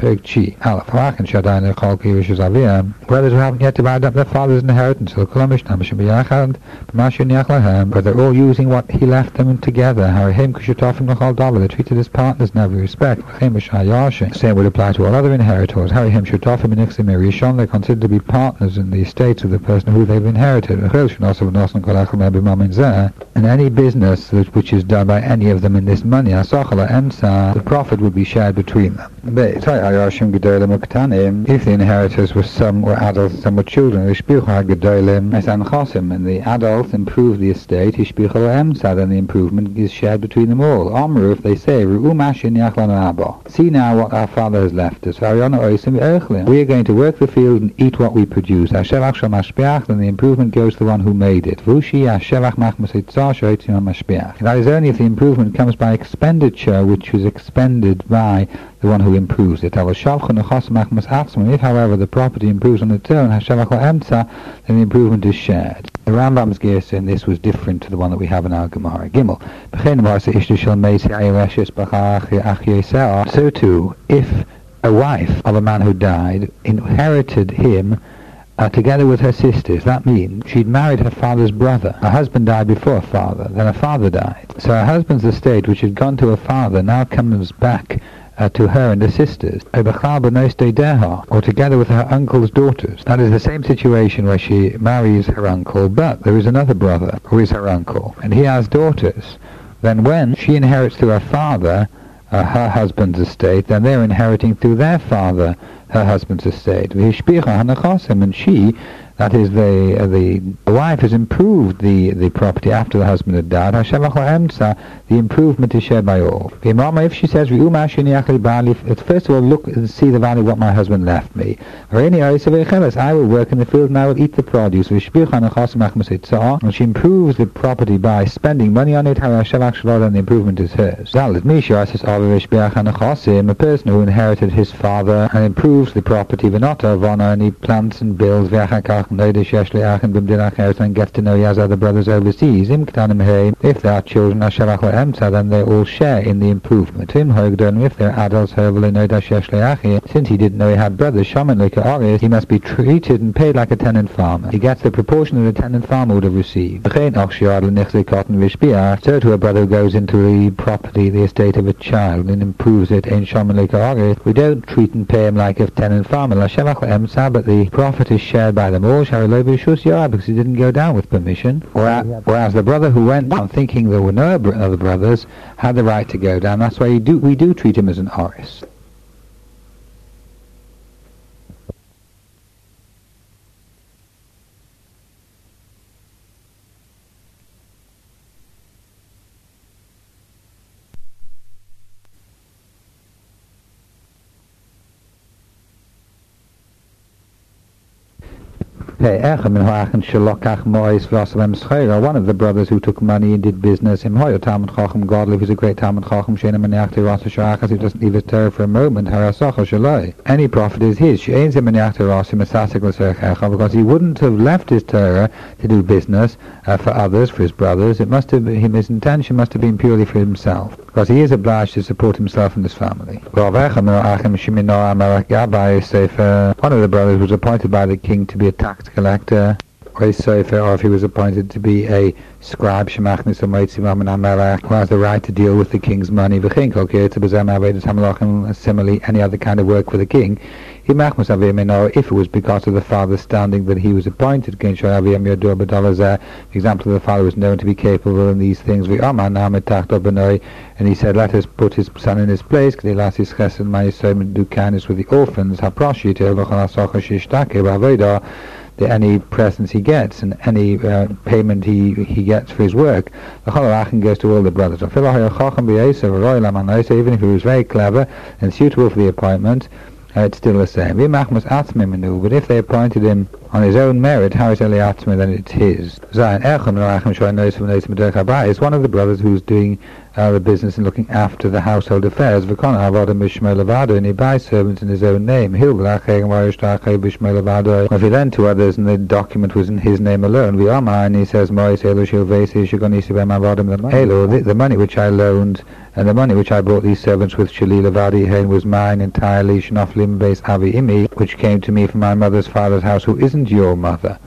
Perk Chi, Aleph, Halachen Shadayin Echol Kirish Aviyam, brothers who haven't yet divided up their father's inheritance, so Kolamish Namish B'Yachad, B'Mashin Yachlahem, but they're all using what he left them together, Harihim Kushutofim Lechol Dava, they're treated as partners in every respect, L'chim B'Shayashin. Same would apply to all other inheritors, Harihim Shutofim and Ixim Erishon, they're considered to be partners in the estates of the person who they've inherited. And any business which is done by any of them in this money, the profit would be shared between them. If the inheritors were some were adults, some were children, and the adults improve the estate, and the improvement is shared between them all. Amru, if they say, See now what our father has left us. We are going to work the field and eat what we produce. Then the improvement goes to the one who made it. That is only if the improvement comes by expenditure which was expended by the one who improves it. If, however, the property improves on its own, then the improvement is shared. The Rambam's girsa in this was different to the one that we have in our Gemara. Gimel. So too, if a wife of a man who died inherited him uh, together with her sisters. That means she'd married her father's brother. Her husband died before her father, then her father died. So her husband's estate, which had gone to her father, now comes back uh, to her and her sisters, or together with her uncle's daughters. That is the same situation where she marries her uncle, but there is another brother who is her uncle, and he has daughters. Then when she inherits through her father, uh, her husband's estate, then they're inheriting through their father her husband's estate. And she that is, the uh, the wife has improved the, the property after the husband had died. The improvement is shared by all. If she says, first of all, look and see the value of what my husband left me. I will work in the field and I will eat the produce. And she improves the property by spending money on it, and the improvement is hers. Says a person who inherited his father and improves the property, and he plants and builds, Noidish Yeshli Achim Bimdin Acheret and gets to know he has other brothers overseas. If they are children then they all share in the improvement. If they're adults since he didn't know he had brothers, he must be treated and paid like a tenant farmer. He gets the proportion that a tenant farmer would have received. So to a brother who goes into the property, the estate of a child, and improves it we don't treat and pay him like a tenant farmer. but the profit is shared by them all because he didn't go down with permission. Whereas, the brother who went down thinking there were no other brothers had the right to go down. That's why do, we do treat him as an Oris. One of the brothers who took money and did business, him hoyo Talmid Chacham Godly, who's a great Talmid Chacham, Shena Maniachti Rasa Shachas, who doesn't leave his Torah for a moment, Harasacha Shalai. Any profit is his. She'ain Zim Maniachti Rasa Masasik because he wouldn't have left his Torah to do business uh, for others, for his brothers. It must have his intention must have been purely for himself, because he is obliged to support himself and his family. Uh, one of the brothers was appointed by the king to be a tax collector, or if he was appointed to be a scribe, who has the right to deal with the king's money, similarly any other kind of work for the king, if it was because of the father's standing that he was appointed, for example, the father was known to be capable in these things, and he said, let us put his son in his place, with the orphans, any presents he gets and any uh, payment he, he gets for his work, the Cholachin goes to all the brothers. Even if he was very clever and suitable for the appointment, uh, it's still the same. But if they appointed him on his own merit, how is Eliatzma, then it's his. Zion Echon Rachem Shoy Nois Nois is one of the brothers who's doing uh, the business and looking after the household affairs. V'kon Avodah B'Shmei Levado, and he buys servants in his own name. Hil B'Lachei V'Yishtachei B'Shmei Levado. If he lent to others and the document was in his name alone, V'Yama, and he says, Mois Elu Shil Vesi Shigonisi B'Em Avodim Elu, the money which I loaned and the money which I bought these servants with Shalil Avadi Hain was mine entirely, Shnoflim Beis Avi Imi, which came to me from my mother's father's house, who isn't your mother.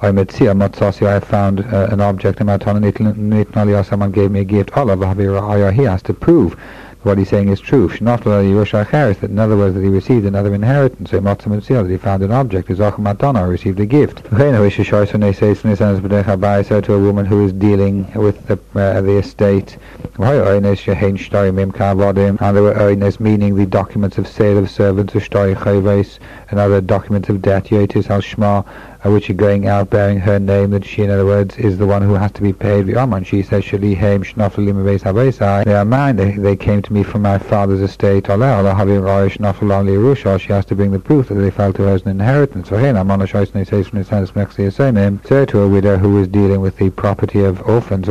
I met siya Matsya I found uh, an object in my tongue, and someone gave me a gift. Allah, he has to prove what he's saying is true. In other words, that he received another inheritance. That he found an object. Matana received a gift. So to a woman who is dealing with the, uh, the estate. And there were oines meaning the documents of sale of servants, and other documents of debt, yotis which are going out bearing her name, that she, in other words, is the one who has to be paid. the And she says, Shali heim They are mine. They, they came to me from my father's estate. She has to bring the proof that they fell to her as an inheritance. So to a widow who is dealing with the property of orphans,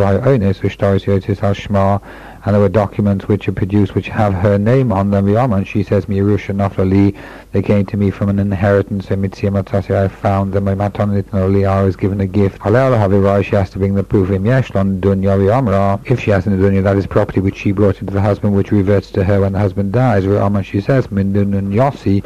and there were documents which are produced which have her name on them. And she says, Mirusha Naflali, they came to me from an inheritance. In Mitzia I found them. My matonit I was given a gift. She has to bring the proof. Im Yeshlon Dunya If she has in dunya, that is property which she brought into the husband, which reverts to her when the husband dies. And she says, Min Dunun Yossi,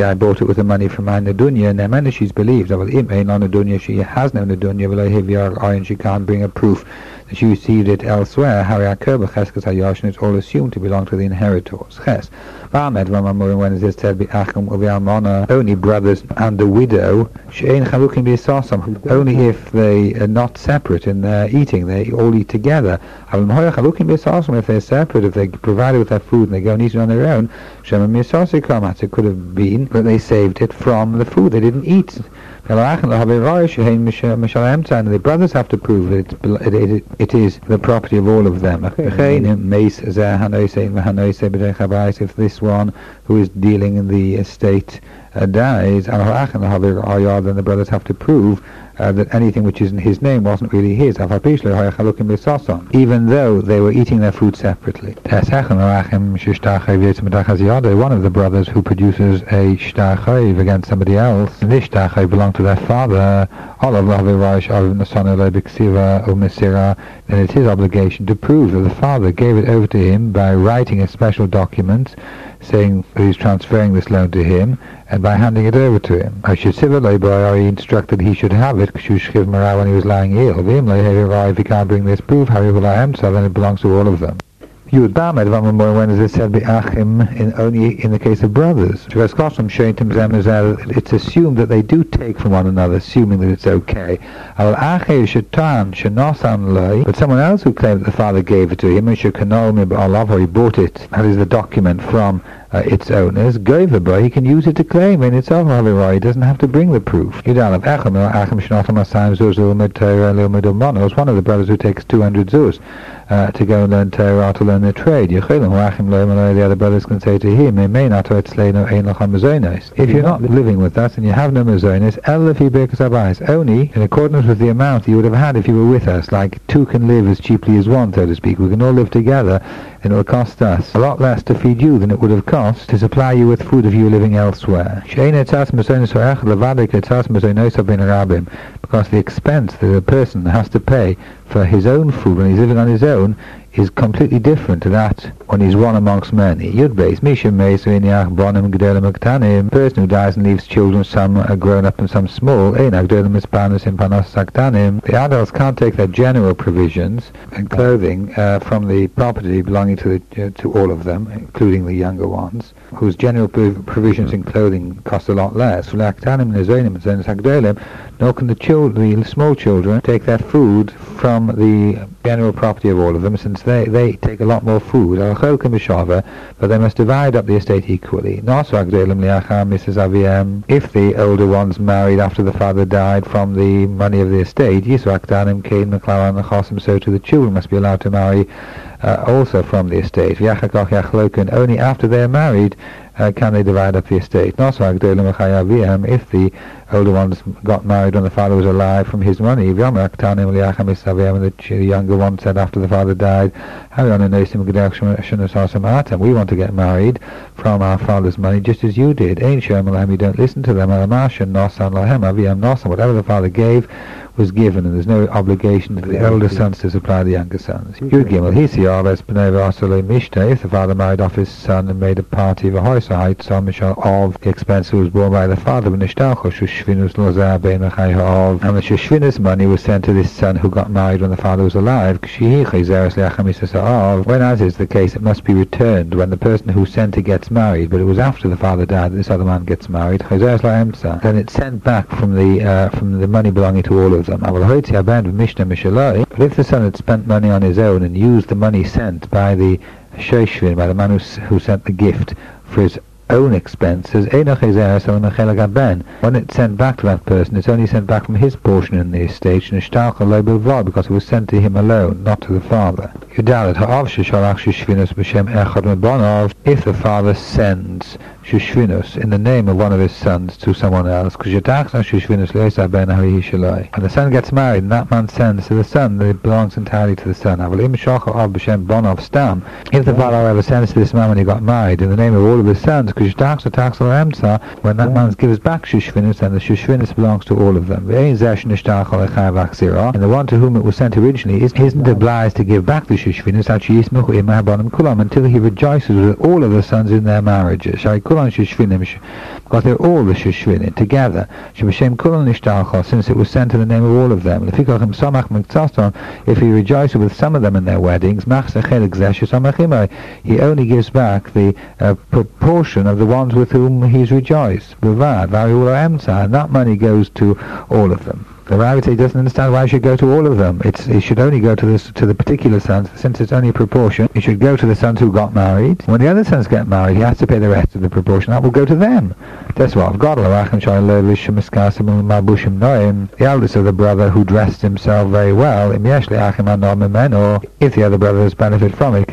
I bought it with the money from my Nadunya. And then she's believed. Im Ein on Nadunya, she has no Nadunya, and she can't bring a proof that you received it elsewhere, Harry Cheskes Hayosh, and it's all assumed to belong to the inheritors. Ches. Vamed when it is said Bi'achim Uvi'almona, only brothers and the widow, She'ein Chalukim Bi'sasam, only if they are not separate in their eating, they all eat together. If they're separate, if they're provided with their food and they go and eat it on their own, Shema Misasikamat, it could have been that they saved it from the food, they didn't eat and the brothers have to prove that it, it, it is the property of all of them. If this one who is dealing in the estate uh, dies, then the brothers have to prove uh, that anything which is in his name wasn't really his, even though they were eating their food separately. One of the brothers who produces a shtachayiv against somebody else, and this shtachayiv belonged to their father, then it's his obligation to prove that the father gave it over to him by writing a special document saying he's transferring this loan to him, and by handing it over to him. I should by I instructed he should have it, because he when he was lying ill. If he can't bring this proof, how will I so then it belongs to all of them. Yud Damed Vamamor when it said Be'achim in only in the case of brothers. It's assumed that they do take from one another, assuming that it's okay. But someone else who claimed that the father gave it to him, he bought it, that is the document from uh, its owners, Goiva he can use it to claim in itself He doesn't have to bring the proof. One of the brothers who takes 200 Zuz uh, to go and learn Torah to learn the trade. The other brothers can say to him. If you're not living with us and you have no Mazonis, only in accordance with the amount you would have had if you were with us, like two can live as cheaply as one, so to speak. We can all live together it will cost us a lot less to feed you than it would have cost to supply you with food if you were living elsewhere. Because the expense that a person has to pay for his own food when he's living on his own is completely different to that when he's one amongst many. Yud base Misha Meisviniach Bonim Gdelim Aktanim. Person who dies and leaves children, some are grown up and some small. Einak Gdelim Ispanos Impanos. The adults can't take their general provisions and clothing uh, from the property belonging to the, uh, to all of them, including the younger ones, whose general provisions and clothing cost a lot less. Nor can the, children, the small children take their food from the general property of all of them, since they, they take a lot more food, but they must divide up the estate equally. If the older ones married after the father died from the money of the estate, so to the children must be allowed to marry uh, also from the estate. Only after they are married uh, can they divide up the estate? If the older ones got married when the father was alive from his money, and the younger one said after the father died, we want to get married from our father's money just as you did. You don't listen to them. Whatever the father gave, was given, and there's no obligation to the elder sons to supply the younger sons. Yud Gimel If the father married off his son and made a party of a hoisahite, so Mishal of the expense was borne by the father, and the Shushvinus money was sent to this son who got married when the father was alive. When, as is the case, it must be returned when the person who sent it gets married, but it was after the father died that this other man gets married. Then it's sent back from the uh, from the money belonging to all of them. But if the son had spent money on his own and used the money sent by the Shoshvin, by the man who, who sent the gift for his own expenses, when it's sent back to that person, it's only sent back from his portion in the estate, because it was sent to him alone, not to the father. If the father sends Shushvinus in the name of one of his sons to someone else. and the son gets married, and that man sends to the son it belongs entirely to the son. If the father ever sends to this man when he got married in the name of all of his sons, when that man gives back Shushvinus, then the Shushvinus belongs to all of them. And the one to whom it was sent originally isn't obliged to give back the until he rejoices with all of the sons in their marriages because they're all the Shushvinim together. since it was sent in the name of all of them. If he rejoices with some of them in their weddings, he only gives back the uh, proportion of the ones with whom he's rejoiced. And that money goes to all of them. The Ravita doesn't understand why it should go to all of them. It's, it should only go to this to the particular sons, since it's only a proportion. It should go to the sons who got married. When the other sons get married, he has to pay the rest of the proportion. That will go to them. That's what I've got. The eldest of the brother who dressed himself very well, if the other brothers benefit from it,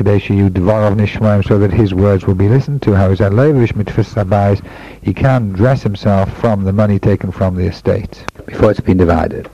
so that his words will be listened to. How is that? He can dress himself from the money taken from the estate before it's been divided.